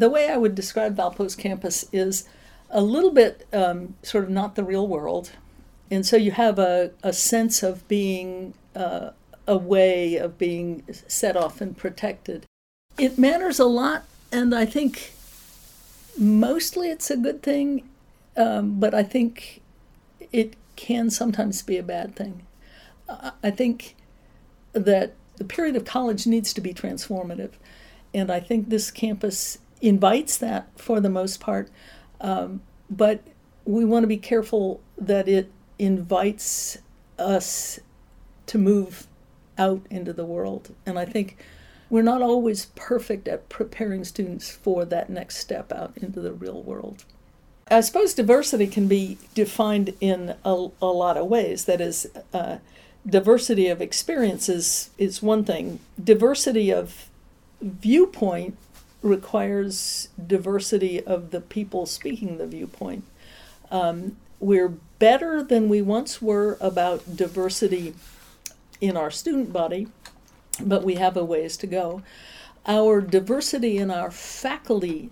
the way I would describe Valpo's campus is a little bit um, sort of not the real world. And so you have a, a sense of being uh, a way of being set off and protected. It matters a lot, and I think mostly it's a good thing, um, but I think it can sometimes be a bad thing. I think that the period of college needs to be transformative, and I think this campus invites that for the most part, um, but we want to be careful that it invites us to move out into the world. And I think we're not always perfect at preparing students for that next step out into the real world. I suppose diversity can be defined in a, a lot of ways. That is, uh, diversity of experiences is one thing, diversity of viewpoint requires diversity of the people speaking the viewpoint. Um, we're better than we once were about diversity in our student body, but we have a ways to go. Our diversity in our faculty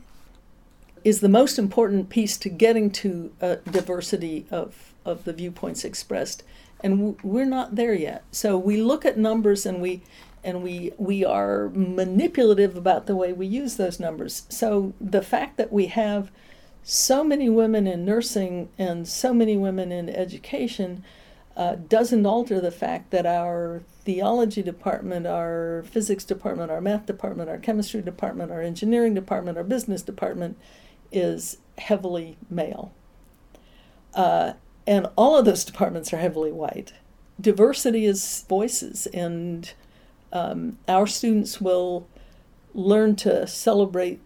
is the most important piece to getting to diversity of, of the viewpoints expressed. And we're not there yet. So we look at numbers and we and we we are manipulative about the way we use those numbers. So the fact that we have so many women in nursing and so many women in education uh, doesn't alter the fact that our theology department, our physics department, our math department, our chemistry department, our engineering department, our business department is heavily male. Uh, and all of those departments are heavily white. Diversity is voices, and um, our students will learn to celebrate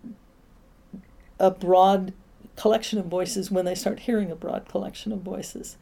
a broad collection of voices when they start hearing a broad collection of voices.